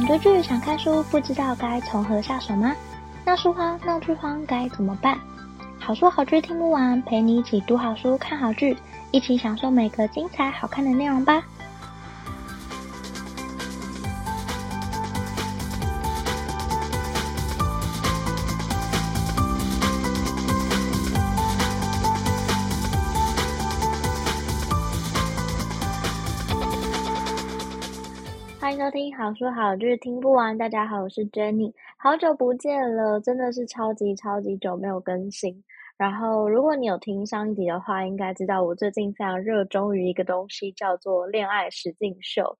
想追剧、想看书，不知道该从何下手吗？闹书荒、闹剧荒该怎么办？好书好剧听不完，陪你一起读好书、看好剧，一起享受每个精彩好看的内容吧。好书好剧听不完。大家好，我是 Jenny，好久不见了，真的是超级超级久没有更新。然后，如果你有听上一集的话，应该知道我最近非常热衷于一个东西，叫做恋爱实境秀。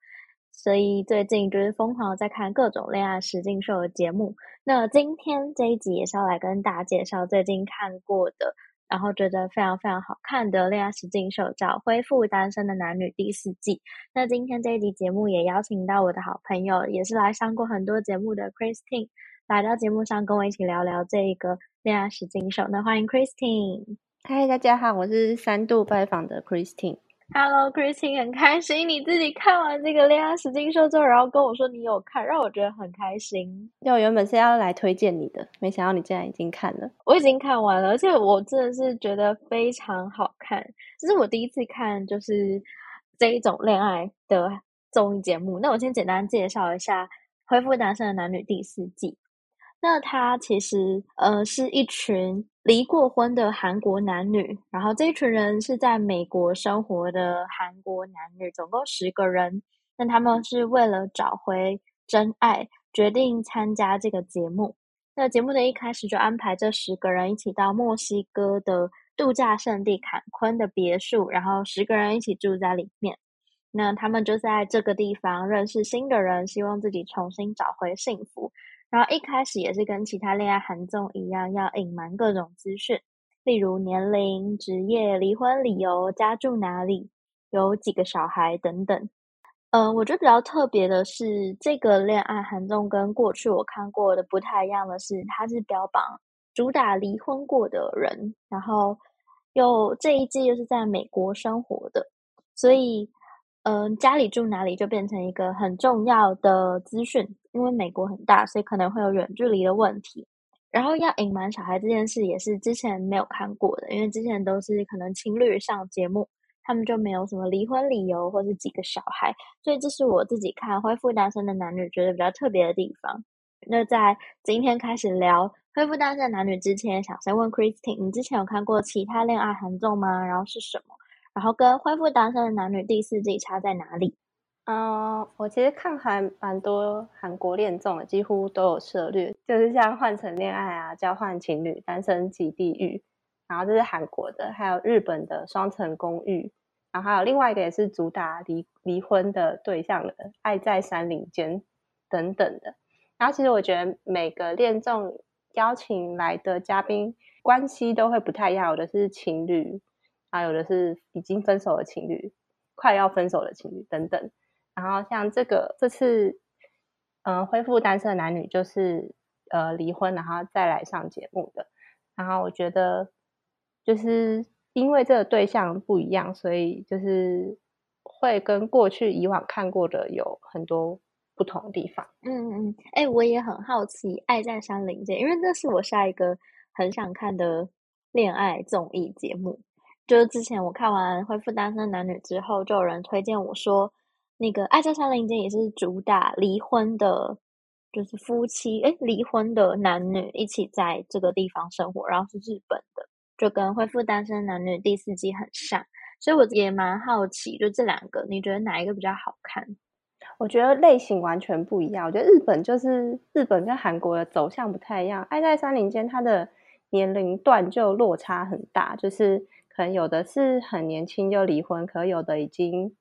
所以最近就是疯狂在看各种恋爱实境秀的节目。那今天这一集也是要来跟大家介绍最近看过的。然后觉得非常非常好看的恋爱实境秀叫《恢复单身的男女》第四季。那今天这一集节目也邀请到我的好朋友，也是来上过很多节目的 Christine，来到节目上跟我一起聊聊这一个恋爱实境秀。那欢迎 Christine。嗨，大家好，我是三度拜访的 Christine。Hello，Christine，很开心你自己看完这个恋爱实境秀之后，然后跟我说你有看，让我觉得很开心。就我原本是要来推荐你的，没想到你竟然已经看了。我已经看完了，而且我真的是觉得非常好看。这是我第一次看，就是这一种恋爱的综艺节目。那我先简单介绍一下《恢复单身的男女》第四季。那他其实呃是一群离过婚的韩国男女，然后这一群人是在美国生活的韩国男女，总共十个人。那他们是为了找回真爱，决定参加这个节目。那节目的一开始就安排这十个人一起到墨西哥的度假胜地坎昆的别墅，然后十个人一起住在里面。那他们就在这个地方认识新的人，希望自己重新找回幸福。然后一开始也是跟其他恋爱韩综一样，要隐瞒各种资讯，例如年龄、职业、离婚理由、家住哪里、有几个小孩等等。嗯、我觉得比较特别的是，这个恋爱韩综跟过去我看过的不太一样的是，它是标榜主打离婚过的人，然后又这一季又是在美国生活的，所以。嗯，家里住哪里就变成一个很重要的资讯，因为美国很大，所以可能会有远距离的问题。然后要隐瞒小孩这件事也是之前没有看过的，因为之前都是可能情侣上节目，他们就没有什么离婚理由或是几个小孩，所以这是我自己看恢复单身的男女觉得比较特别的地方。那在今天开始聊恢复单身的男女之前，想先问 Christine，你之前有看过其他恋爱韩综吗？然后是什么？然后跟恢复单身的男女第四季差在哪里？嗯，我其实看还蛮多韩国恋综的，几乎都有涉略，就是像换乘恋爱啊、交换情侣、单身即地狱，然后这是韩国的，还有日本的双层公寓，然后还有另外一个也是主打离离婚的对象的《爱在山林间》等等的。然后其实我觉得每个恋综邀请来的嘉宾关系都会不太一样，有的是情侣。啊有的是已经分手的情侣，快要分手的情侣等等。然后像这个这次，嗯、呃，恢复单身的男女就是呃离婚，然后再来上节目的。然后我觉得就是因为这个对象不一样，所以就是会跟过去以往看过的有很多不同的地方。嗯嗯，哎、我也很好奇《爱在山林间》，因为那是我下一个很想看的恋爱综艺节目。就是之前我看完《恢复单身男女》之后，就有人推荐我说，那个《爱在山林间》也是主打离婚的，就是夫妻诶离婚的男女一起在这个地方生活，然后是日本的，就跟《恢复单身男女》第四季很像，所以我也蛮好奇，就这两个，你觉得哪一个比较好看？我觉得类型完全不一样，我觉得日本就是日本跟韩国的走向不太一样，《爱在山林间》它的年龄段就落差很大，就是。可能有的是很年轻就离婚，可有的已经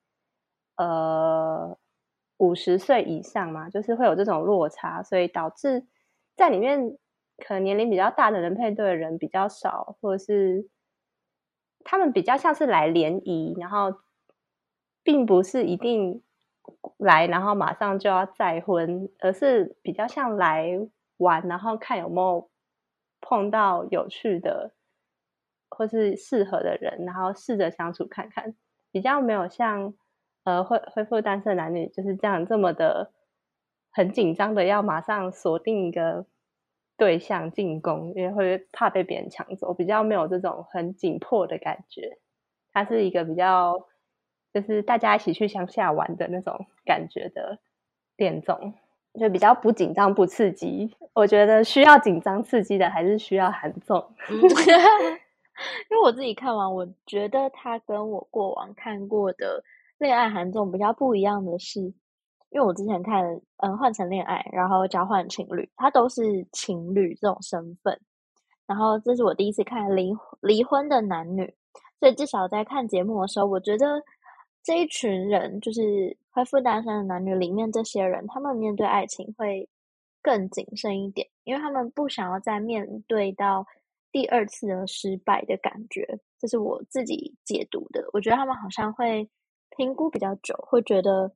呃五十岁以上嘛，就是会有这种落差，所以导致在里面可能年龄比较大的人配对的人比较少，或者是他们比较像是来联谊，然后并不是一定来，然后马上就要再婚，而是比较像来玩，然后看有没有碰到有趣的。或是适合的人，然后试着相处看看，比较没有像呃恢恢复单身男女就是这样这么的很紧张的要马上锁定一个对象进攻，因为会怕被别人抢走，比较没有这种很紧迫的感觉。它是一个比较就是大家一起去乡下玩的那种感觉的恋综，就比较不紧张不刺激。我觉得需要紧张刺激的还是需要韩综。因为我自己看完，我觉得它跟我过往看过的恋爱韩综比较不一样的是，因为我之前看嗯换成恋爱，然后交换情侣，它都是情侣这种身份，然后这是我第一次看离离婚的男女，所以至少在看节目的时候，我觉得这一群人就是恢复单身的男女里面这些人，他们面对爱情会更谨慎一点，因为他们不想要再面对到。第二次的失败的感觉，这是我自己解读的。我觉得他们好像会评估比较久，会觉得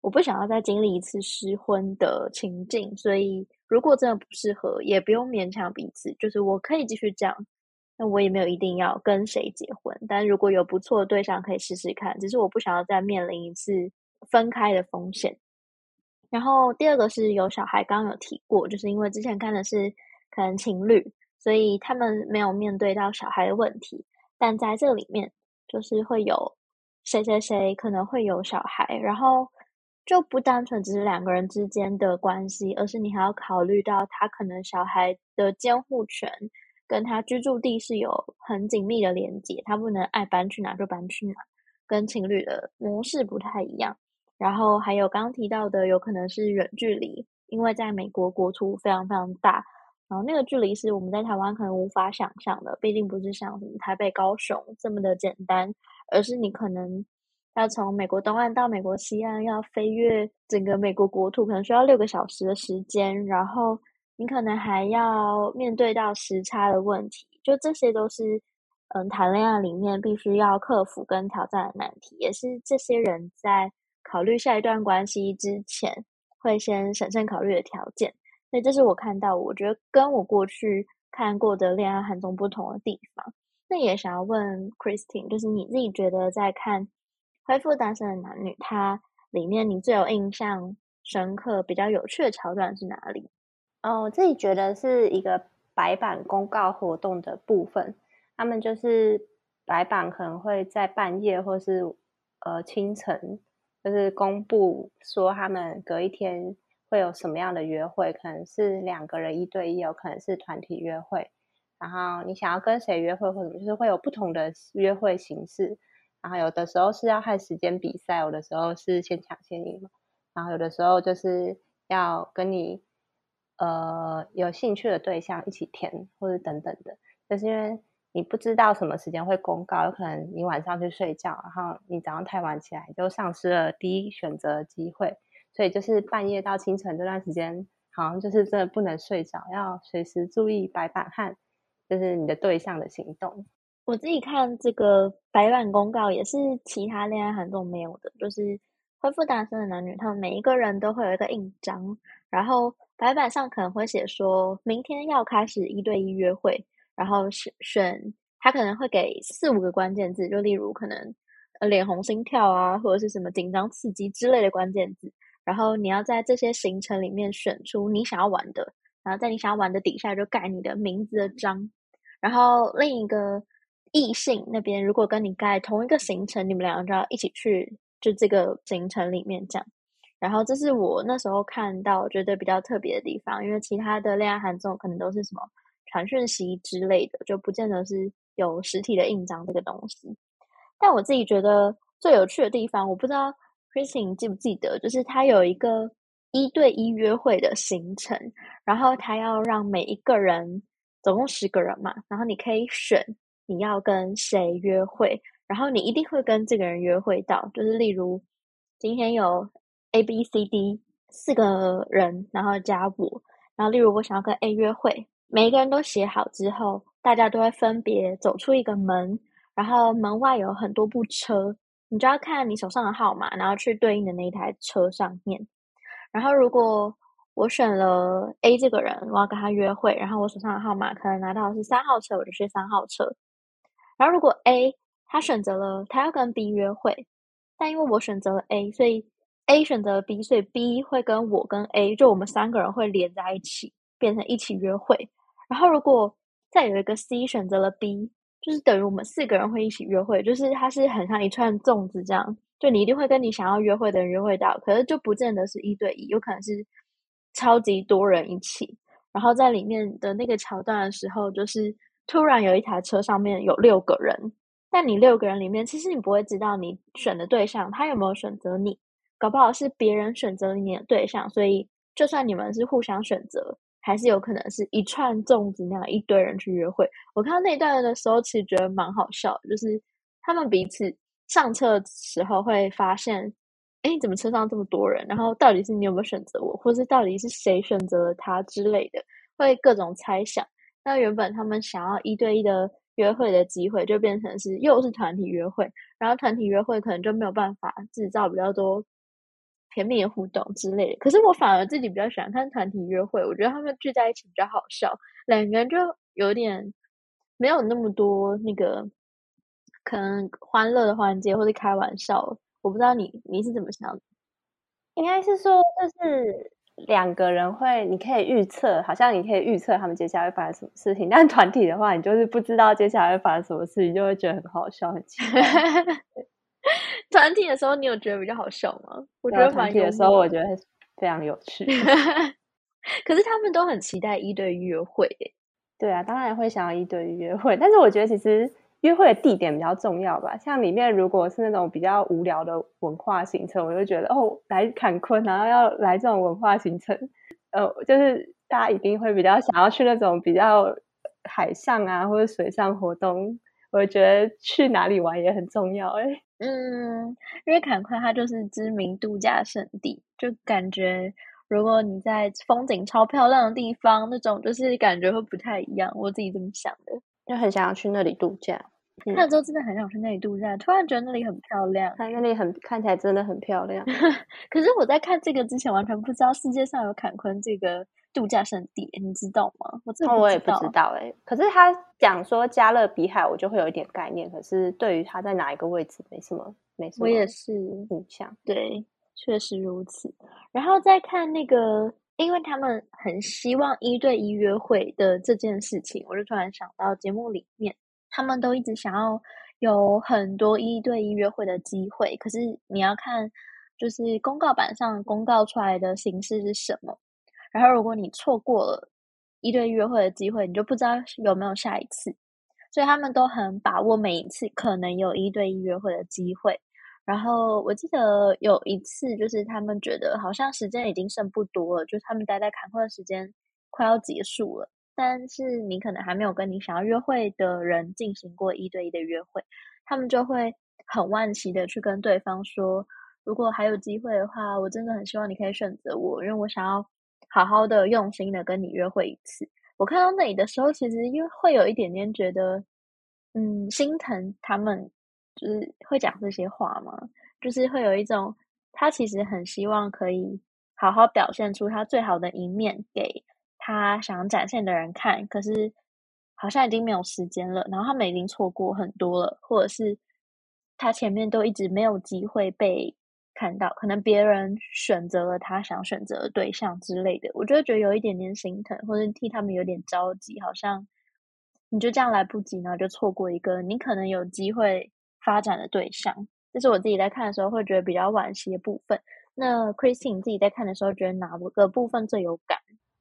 我不想要再经历一次失婚的情境，所以如果真的不适合，也不用勉强彼此。就是我可以继续这样，那我也没有一定要跟谁结婚。但如果有不错的对象，可以试试看。只是我不想要再面临一次分开的风险。然后第二个是有小孩，刚刚有提过，就是因为之前看的是可能情侣。所以他们没有面对到小孩的问题，但在这里面就是会有谁谁谁可能会有小孩，然后就不单纯只是两个人之间的关系，而是你还要考虑到他可能小孩的监护权跟他居住地是有很紧密的连接，他不能爱搬去哪就搬去哪，跟情侣的模式不太一样。然后还有刚刚提到的，有可能是远距离，因为在美国国土非常非常大。然后那个距离是我们在台湾可能无法想象的，毕竟不是像什么台北、高雄这么的简单，而是你可能要从美国东岸到美国西岸，要飞越整个美国国土，可能需要六个小时的时间，然后你可能还要面对到时差的问题，就这些都是嗯谈恋爱里面必须要克服跟挑战的难题，也是这些人在考虑下一段关系之前会先审慎考虑的条件。所以这是我看到，我觉得跟我过去看过的恋爱韩综不同的地方。那也想要问 Christine，就是你自己觉得在看《恢复单身的男女》，它里面你最有印象深刻、比较有趣的桥段是哪里？哦，我自己觉得是一个白板公告活动的部分。他们就是白板可能会在半夜或是呃清晨，就是公布说他们隔一天。会有什么样的约会？可能是两个人一对一，有可能是团体约会。然后你想要跟谁约会，或者就是会有不同的约会形式。然后有的时候是要和时间比赛，有的时候是先抢先赢。然后有的时候就是要跟你呃有兴趣的对象一起填，或者等等的。就是因为你不知道什么时间会公告，有可能你晚上去睡觉，然后你早上太晚起来，就丧失了第一选择的机会。所以就是半夜到清晨这段时间，好像就是真的不能睡着，要随时注意白板和就是你的对象的行动。我自己看这个白板公告也是其他恋爱韩综没有的，就是恢复单身的男女，他们每一个人都会有一个印章，然后白板上可能会写说明天要开始一对一约会，然后选选他可能会给四五个关键字，就例如可能呃脸红心跳啊，或者是什么紧张刺激之类的关键字。然后你要在这些行程里面选出你想要玩的，然后在你想要玩的底下就盖你的名字的章。然后另一个异性那边如果跟你盖同一个行程，你们两个就要一起去就这个行程里面这样。然后这是我那时候看到觉得比较特别的地方，因为其他的恋爱韩综可能都是什么传讯息之类的，就不见得是有实体的印章这个东西。但我自己觉得最有趣的地方，我不知道。Christine 记不记得，就是他有一个一对一约会的行程，然后他要让每一个人，总共十个人嘛，然后你可以选你要跟谁约会，然后你一定会跟这个人约会到，就是例如今天有 A、B、C、D 四个人，然后加我，然后例如我想要跟 A 约会，每一个人都写好之后，大家都会分别走出一个门，然后门外有很多部车。你就要看你手上的号码，然后去对应的那一台车上面。然后，如果我选了 A 这个人，我要跟他约会，然后我手上的号码可能拿到的是三号车，我就去三号车。然后，如果 A 他选择了他要跟 B 约会，但因为我选择了 A，所以 A 选择了 B，所以 B 会跟我跟 A，就我们三个人会连在一起，变成一起约会。然后如果再有一个 C 选择了 B，就是等于我们四个人会一起约会，就是它是很像一串粽子这样，就你一定会跟你想要约会的人约会到，可是就不见得是一对一，有可能是超级多人一起。然后在里面的那个桥段的时候，就是突然有一台车上面有六个人，但你六个人里面，其实你不会知道你选的对象他有没有选择你。搞不好是别人选择你的对象，所以就算你们是互相选择，还是有可能是一串粽子那样一堆人去约会。我看到那一段的时候，其实觉得蛮好笑，就是他们彼此上车的时候会发现，哎，怎么车上这么多人？然后到底是你有没有选择我，或是到底是谁选择了他之类的，会各种猜想。那原本他们想要一对一的约会的机会，就变成是又是团体约会，然后团体约会可能就没有办法制造比较多。甜蜜的互动之类的，可是我反而自己比较喜欢看团体约会，我觉得他们聚在一起比较好笑，两个人就有点没有那么多那个可能欢乐的环节或者开玩笑。我不知道你你是怎么想的？应该是说，就是两个人会，你可以预测，好像你可以预测他们接下来会发生什么事情，但团体的话，你就是不知道接下来会发生什么事情，就会觉得很好笑，很奇怪。团体的时候，你有觉得比较好笑吗？我觉得团体的时候，我觉得非常有趣。可是他们都很期待一对一约会，对啊，当然会想要一对一约会。但是我觉得其实约会的地点比较重要吧。像里面如果是那种比较无聊的文化行程，我就觉得哦，来坎昆，然后要来这种文化行程，呃，就是大家一定会比较想要去那种比较海上啊或者水上活动。我觉得去哪里玩也很重要，哎。嗯，因为坎昆它就是知名度假胜地，就感觉如果你在风景超漂亮的地方，那种就是感觉会不太一样。我自己这么想的，就很想要去那里度假。看了之后真的很想去那里度假，突然觉得那里很漂亮，它那里很看起来真的很漂亮。可是我在看这个之前，完全不知道世界上有坎昆这个。度假胜地，你知道吗？我真的、哦、我也不知道哎、欸。可是他讲说加勒比海，我就会有一点概念。可是对于他在哪一个位置，没什么，没什么。我也是印象。对，确实如此。然后再看那个，因为他们很希望一对一约会的这件事情，我就突然想到节目里面，他们都一直想要有很多一对一约会的机会。可是你要看，就是公告板上公告出来的形式是什么。然后，如果你错过了一对一约会的机会，你就不知道有没有下一次。所以他们都很把握每一次可能有一对一约会的机会。然后我记得有一次，就是他们觉得好像时间已经剩不多了，就是他们待在坎昆的时间快要结束了。但是你可能还没有跟你想要约会的人进行过一对一的约会，他们就会很惋惜的去跟对方说：“如果还有机会的话，我真的很希望你可以选择我，因为我想要。”好好的、用心的跟你约会一次。我看到那里的时候，其实因为会有一点点觉得，嗯，心疼他们，就是会讲这些话嘛，就是会有一种他其实很希望可以好好表现出他最好的一面给他想展现的人看，可是好像已经没有时间了，然后他们已经错过很多了，或者是他前面都一直没有机会被。看到可能别人选择了他想选择的对象之类的，我就觉得有一点点心疼，或者替他们有点着急，好像你就这样来不及，然后就错过一个你可能有机会发展的对象。这是我自己在看的时候会觉得比较惋惜的部分。那 Christine 自己在看的时候，觉得哪个部分最有感？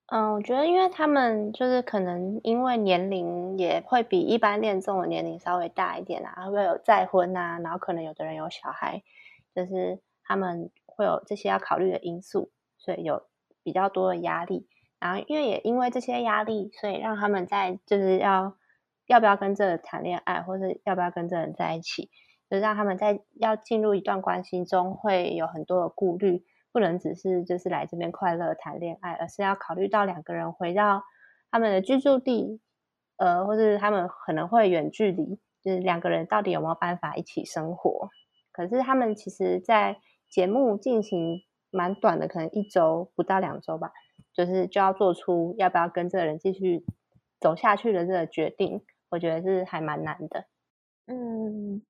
嗯，我觉得因为他们就是可能因为年龄也会比一般恋综的年龄稍微大一点啊，会有再婚啊，然后可能有的人有小孩，就是。他们会有这些要考虑的因素，所以有比较多的压力。然后，因为也因为这些压力，所以让他们在就是要要不要跟这个谈恋爱，或者要不要跟这人在一起，就让他们在要进入一段关系中会有很多的顾虑，不能只是就是来这边快乐谈恋爱，而是要考虑到两个人回到他们的居住地，呃，或者他们可能会远距离，就是两个人到底有没有办法一起生活？可是他们其实，在节目进行蛮短的，可能一周不到两周吧，就是就要做出要不要跟这个人继续走下去的这个决定，我觉得是还蛮难的。嗯，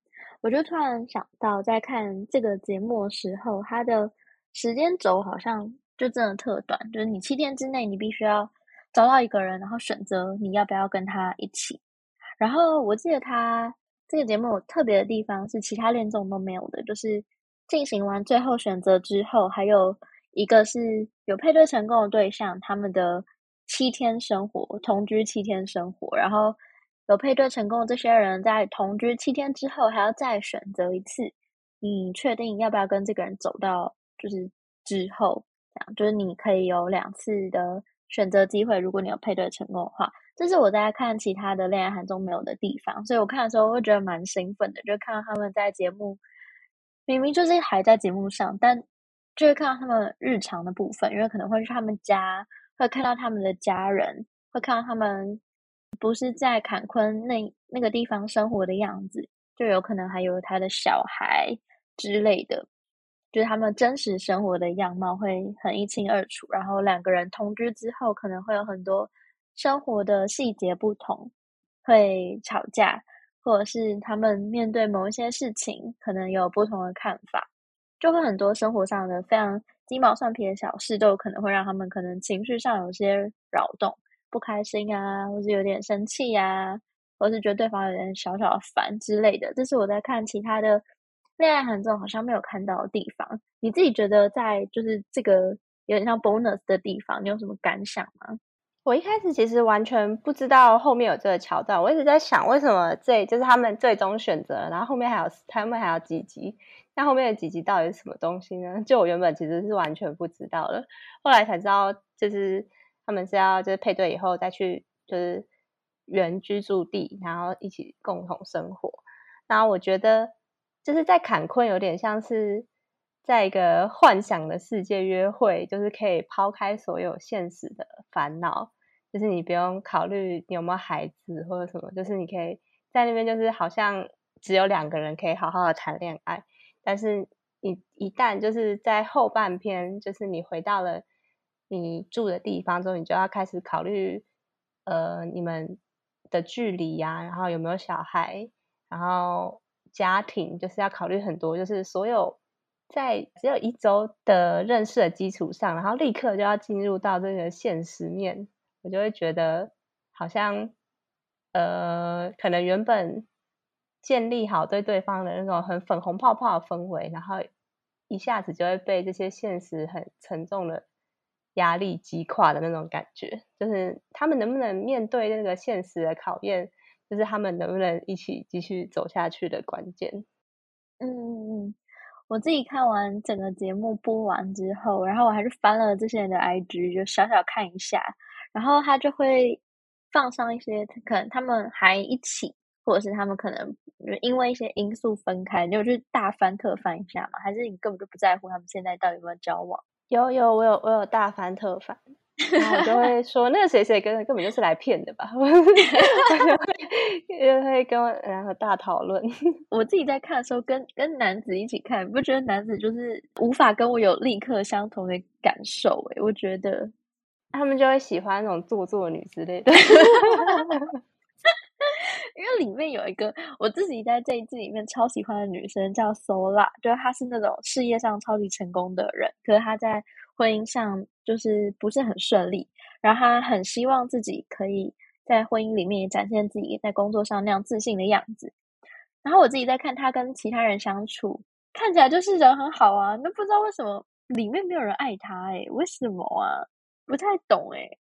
我就突然想到，在看这个节目的时候，他的时间轴好像就真的特短，就是你七天之内你必须要找到一个人，然后选择你要不要跟他一起。然后我记得他这个节目有特别的地方是其他恋综都没有的，就是进行完最后选择之后，还有一个是有配对成功的对象，他们的七天生活，同居七天生活，然后有配对成功的这些人在同居七天之后还要再选择一次，你确定要不要跟这个人走到就是之后，这样就是你可以有两次的选择机会，如果你有配对成功的话。这是我在看其他的恋爱韩综没有的地方，所以我看的时候会觉得蛮兴奋的，就看到他们在节目，明明就是还在节目上，但就会看到他们日常的部分，因为可能会去他们家，会看到他们的家人，会看到他们不是在坎昆那那个地方生活的样子，就有可能还有他的小孩之类的，就是他们真实生活的样貌会很一清二楚，然后两个人同居之后可能会有很多。生活的细节不同，会吵架，或者是他们面对某一些事情，可能有不同的看法，就会很多生活上的非常鸡毛蒜皮的小事，都有可能会让他们可能情绪上有些扰动，不开心啊，或是有点生气啊，或是觉得对方有点小小的烦之类的。这是我在看其他的恋爱韩综好像没有看到的地方。你自己觉得在就是这个有点像 bonus 的地方，你有什么感想吗？我一开始其实完全不知道后面有这个桥段，我一直在想为什么这就是他们最终选择，然后后面还有他们还有几集，那后面的几集到底是什么东西呢？就我原本其实是完全不知道的，后来才知道，就是他们是要就是配对以后再去就是原居住地，然后一起共同生活。然后我觉得就是在坎昆有点像是在一个幻想的世界约会，就是可以抛开所有现实的烦恼。就是你不用考虑你有没有孩子或者什么，就是你可以在那边，就是好像只有两个人可以好好的谈恋爱。但是你一旦就是在后半篇，就是你回到了你住的地方之后，你就要开始考虑呃你们的距离呀、然后有没有小孩，然后家庭，就是要考虑很多，就是所有在只有一周的认识的基础上，然后立刻就要进入到这个现实面。我就会觉得好像，呃，可能原本建立好对对方的那种很粉红泡泡的氛围，然后一下子就会被这些现实很沉重的压力击垮的那种感觉。就是他们能不能面对那个现实的考验，就是他们能不能一起继续走下去的关键。嗯嗯嗯，我自己看完整个节目播完之后，然后我还是翻了这些人的 IG，就小小看一下。然后他就会放上一些，可能他们还一起，或者是他们可能因为一些因素分开，你有去大翻特翻一下吗？还是你根本就不在乎他们现在到底有没有交往？有有，我有我有大翻特翻，然后我就会说那个谁谁根根本就是来骗的吧，因为会跟我然后大讨论。我自己在看的时候，跟跟男子一起看，不觉得男子就是无法跟我有立刻相同的感受？诶，我觉得。他们就会喜欢那种做作女之类的，因为里面有一个我自己在这一季里面超喜欢的女生叫 Sola，就是她是那种事业上超级成功的人，可是她在婚姻上就是不是很顺利，然后他很希望自己可以在婚姻里面也展现自己在工作上那样自信的样子。然后我自己在看他跟其他人相处，看起来就是人很好啊，那不知道为什么里面没有人爱他，诶，为什么啊？不太懂诶，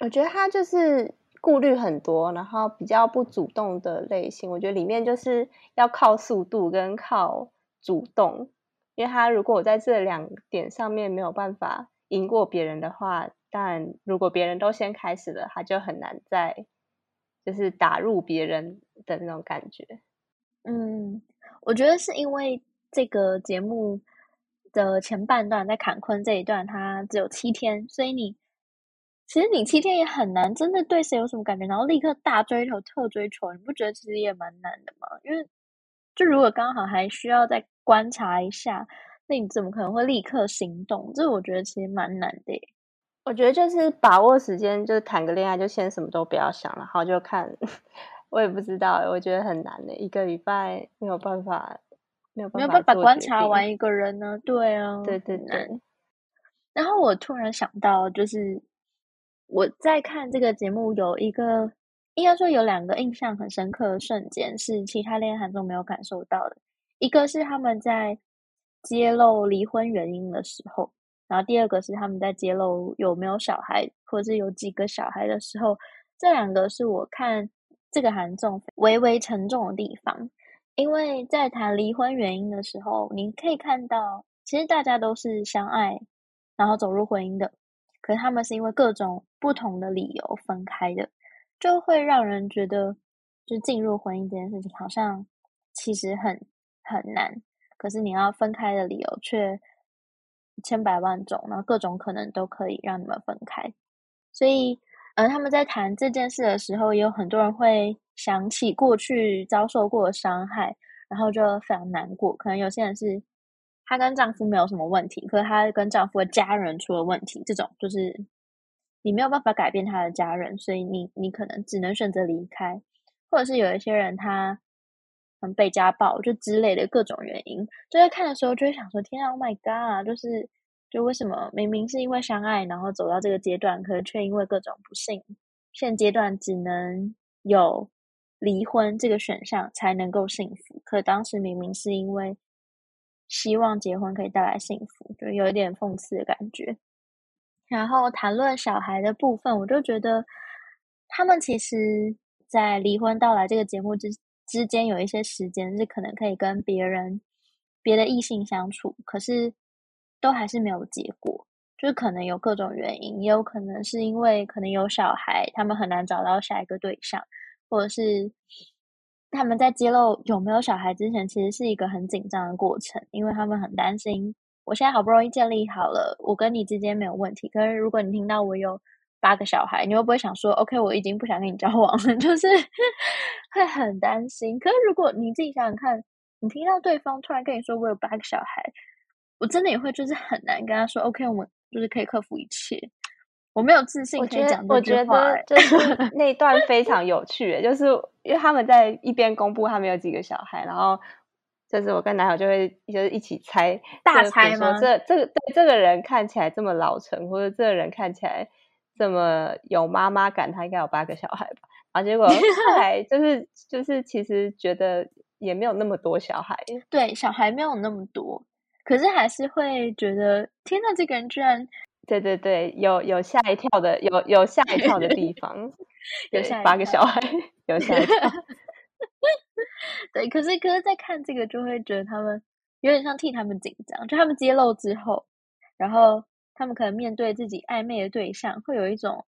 我觉得他就是顾虑很多，然后比较不主动的类型。我觉得里面就是要靠速度跟靠主动，因为他如果我在这两点上面没有办法赢过别人的话，但如果别人都先开始了，他就很难再就是打入别人的那种感觉。嗯，我觉得是因为这个节目。的前半段在坎昆这一段，它只有七天，所以你其实你七天也很难真的对谁有什么感觉，然后立刻大追求、特追求，你不觉得其实也蛮难的吗？因为就如果刚好还需要再观察一下，那你怎么可能会立刻行动？这我觉得其实蛮难的。我觉得就是把握时间，就是谈个恋爱，就先什么都不要想了，然后就看。我也不知道，我觉得很难的，一个礼拜没有办法。没有没有办法观察完一个人呢？对啊，对对对。然后我突然想到，就是我在看这个节目，有一个应该说有两个印象很深刻的瞬间，是其他恋爱韩综没有感受到的。一个是他们在揭露离婚原因的时候，然后第二个是他们在揭露有没有小孩，或者是有几个小孩的时候。这两个是我看这个韩综微微沉重的地方，因为在谈离婚原因的时候，你可以看到，其实大家都是相爱。然后走入婚姻的，可是他们是因为各种不同的理由分开的，就会让人觉得，就进入婚姻这件事情好像其实很很难。可是你要分开的理由却千百万种，然后各种可能都可以让你们分开。所以，呃，他们在谈这件事的时候，也有很多人会想起过去遭受过的伤害，然后就非常难过。可能有些人是。她跟丈夫没有什么问题，可是她跟丈夫的家人出了问题。这种就是你没有办法改变他的家人，所以你你可能只能选择离开，或者是有一些人他很被家暴，就之类的各种原因。就在看的时候就会想说：天啊，Oh my God！就是就为什么明明是因为相爱，然后走到这个阶段，可是却因为各种不幸，现阶段只能有离婚这个选项才能够幸福。可当时明明是因为。希望结婚可以带来幸福，就有一点讽刺的感觉。然后谈论小孩的部分，我就觉得他们其实，在离婚到来这个节目之之间，有一些时间是可能可以跟别人、别的异性相处，可是都还是没有结果，就是可能有各种原因，也有可能是因为可能有小孩，他们很难找到下一个对象，或者是。他们在揭露有没有小孩之前，其实是一个很紧张的过程，因为他们很担心。我现在好不容易建立好了，我跟你之间没有问题。可是如果你听到我有八个小孩，你会不会想说：“OK，我已经不想跟你交往了？” 就是会很担心。可是如果你自己想想看，你听到对方突然跟你说“我有八个小孩”，我真的也会就是很难跟他说：“OK，我们就是可以克服一切。”我没有自信可以讲这句话，欸，我觉得就是 那一段非常有趣，欸，就是因为他们在一边公布他们有几个小孩，然后就是我跟男友就会就是一起猜大猜吗？这这个对这个人看起来这么老成，或者这个人看起来这么有妈妈感，他应该有八个小孩吧？然后结果后 来就是就是其实觉得也没有那么多小孩，对，小孩没有那么多，可是还是会觉得天呐，这个人居然。对对对，有有吓一跳的，有有吓一跳的地方，有八个小孩，有吓一跳。对，可是可是，在看这个就会觉得他们有点像替他们紧张，就他们揭露之后，然后他们可能面对自己暧昧的对象，会有一种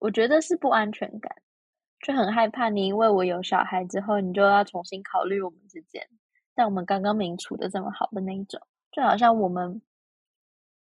我觉得是不安全感，就很害怕你因为我有小孩之后，你就要重新考虑我们之间，但我们刚刚明处的这么好的那一种，就好像我们。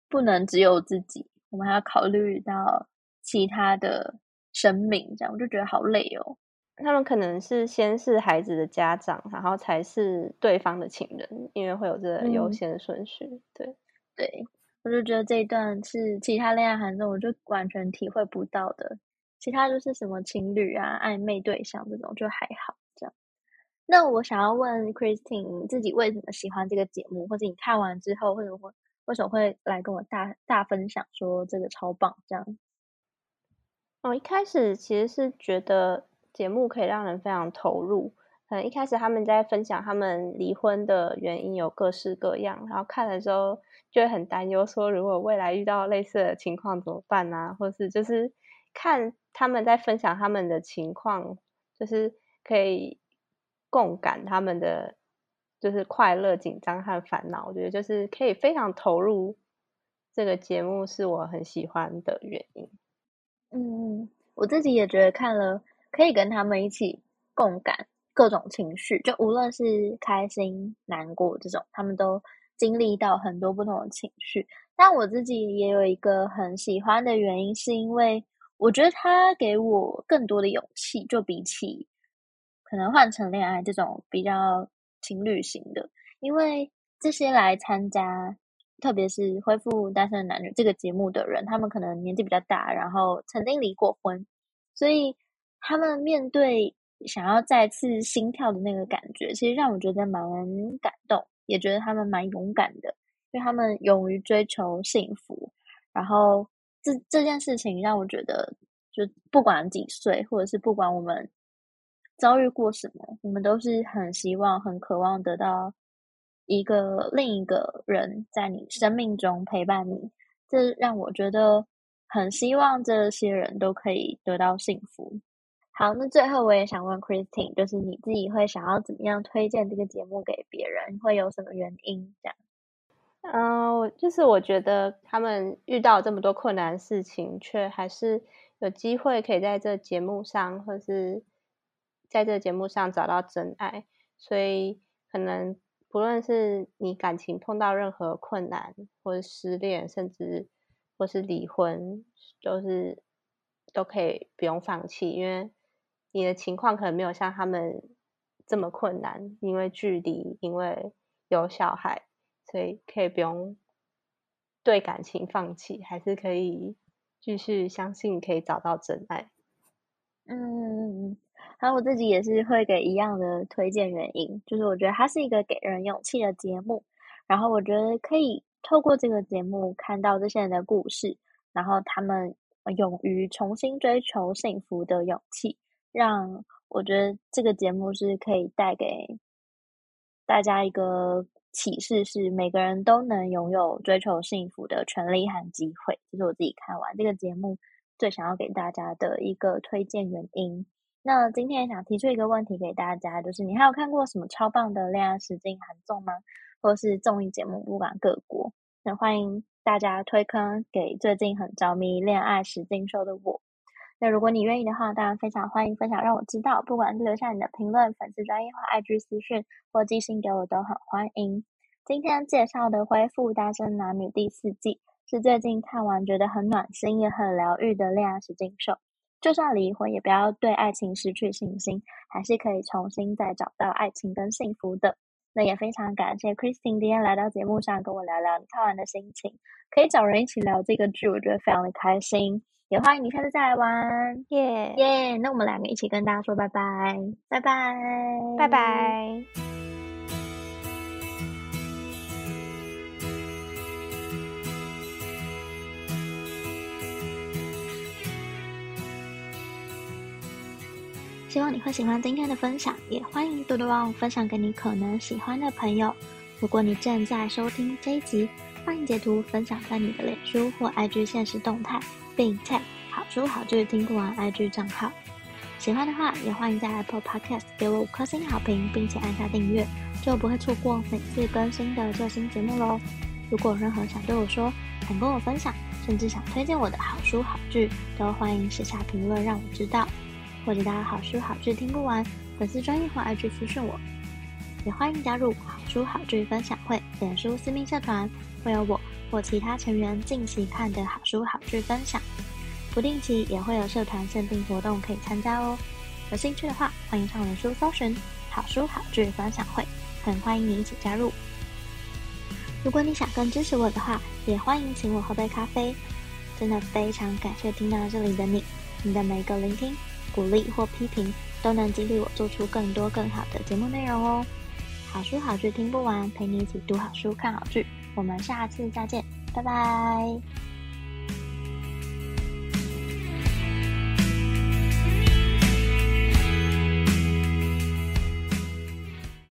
不能只有自己，我们还要考虑到其他的生命，这样我就觉得好累哦。他们可能是先是孩子的家长，然后才是对方的情人，因为会有这个优先顺序。嗯、对，对，我就觉得这一段是其他恋爱韩综，我就完全体会不到的。其他就是什么情侣啊、暧昧对象这种，就还好这样。那我想要问 Christine，自己为什么喜欢这个节目，或者你看完之后，为什么会？为什么会来跟我大大分享说这个超棒这样？哦，一开始其实是觉得节目可以让人非常投入。可能一开始他们在分享他们离婚的原因有各式各样，然后看了之后就会很担忧，说如果未来遇到类似的情况怎么办啊？或是就是看他们在分享他们的情况，就是可以共感他们的。就是快乐、紧张和烦恼，我觉得就是可以非常投入这个节目，是我很喜欢的原因。嗯，我自己也觉得看了可以跟他们一起共感各种情绪，就无论是开心、难过这种，他们都经历到很多不同的情绪。但我自己也有一个很喜欢的原因，是因为我觉得他给我更多的勇气，就比起可能换成恋爱这种比较。情侣型的，因为这些来参加，特别是恢复单身男女这个节目的人，他们可能年纪比较大，然后曾经离过婚，所以他们面对想要再次心跳的那个感觉，其实让我觉得蛮感动，也觉得他们蛮勇敢的，因为他们勇于追求幸福。然后这这件事情让我觉得，就不管几岁，或者是不管我们遭遇过什么，我们都是很希望、很渴望得到一个另一个人在你生命中陪伴你。这让我觉得很希望这些人都可以得到幸福。好，那最后我也想问 Christine，就是你自己会想要怎么样推荐这个节目给别人？会有什么原因？这样？嗯、呃，就是我觉得他们遇到这么多困难事情，却还是有机会可以在这节目上，或是在这节目上找到真爱。所以，可能不论是你感情碰到任何困难，或是失恋，甚至或是离婚，就是都可以不用放弃，因为。你的情况可能没有像他们这么困难，因为距离，因为有小孩，所以可以不用对感情放弃，还是可以继续相信可以找到真爱。嗯，然后我自己也是会给一样的推荐原因，就是我觉得它是一个给人勇气的节目，然后我觉得可以透过这个节目看到这些人的故事，然后他们勇于重新追求幸福的勇气。让我觉得这个节目是可以带给大家一个启示，是每个人都能拥有追求幸福的权利和机会。这是我自己看完这个节目最想要给大家的一个推荐原因。那今天想提出一个问题给大家，就是你还有看过什么超棒的恋爱实境韩综吗？或是综艺节目，不管各国，那欢迎大家推坑给最近很着迷恋爱实境秀的我。那如果你愿意的话，当然非常欢迎分享，让我知道。不管是留下你的评论、粉丝专页或 IG 私讯或寄信给我，都很欢迎。今天介绍的《恢复单身男女》第四季，是最近看完觉得很暖心也很疗愈的恋爱实境秀。就算离婚，也不要对爱情失去信心，还是可以重新再找到爱情跟幸福的。那也非常感谢 Christine 今天来到节目上跟我聊聊你看完的心情，可以找人一起聊这个剧，我觉得非常的开心。也欢迎你下次再来玩，耶耶！那我们两个一起跟大家说拜拜，拜拜，拜拜。希望你会喜欢今天的分享，也欢迎多多帮我分享给你可能喜欢的朋友。如果你正在收听这一集，欢迎截图分享在你的脸书或 IG 现实动态。并 tag 好书好剧听不完 IG 账号，喜欢的话也欢迎在 Apple Podcast 给我五颗星好评，并且按下订阅，就不会错过每次更新的最新节目喽。如果任何想对我说、想跟我分享，甚至想推荐我的好书好剧，都欢迎写下评论让我知道。或者大家好书好剧听不完粉丝专页或 IG 私讯我，也欢迎加入好书好剧分享会脸书私密社团，会有我。或其他成员近期看的好书好剧分享，不定期也会有社团限定活动可以参加哦。有兴趣的话，欢迎上脸书搜寻“好书好剧分享会”，很欢迎你一起加入。如果你想更支持我的话，也欢迎请我喝杯咖啡。真的非常感谢听到这里的你，你的每一个聆听、鼓励或批评，都能激励我做出更多更好的节目内容哦。好书好剧听不完，陪你一起读好书、看好剧。我们下次再见，拜拜。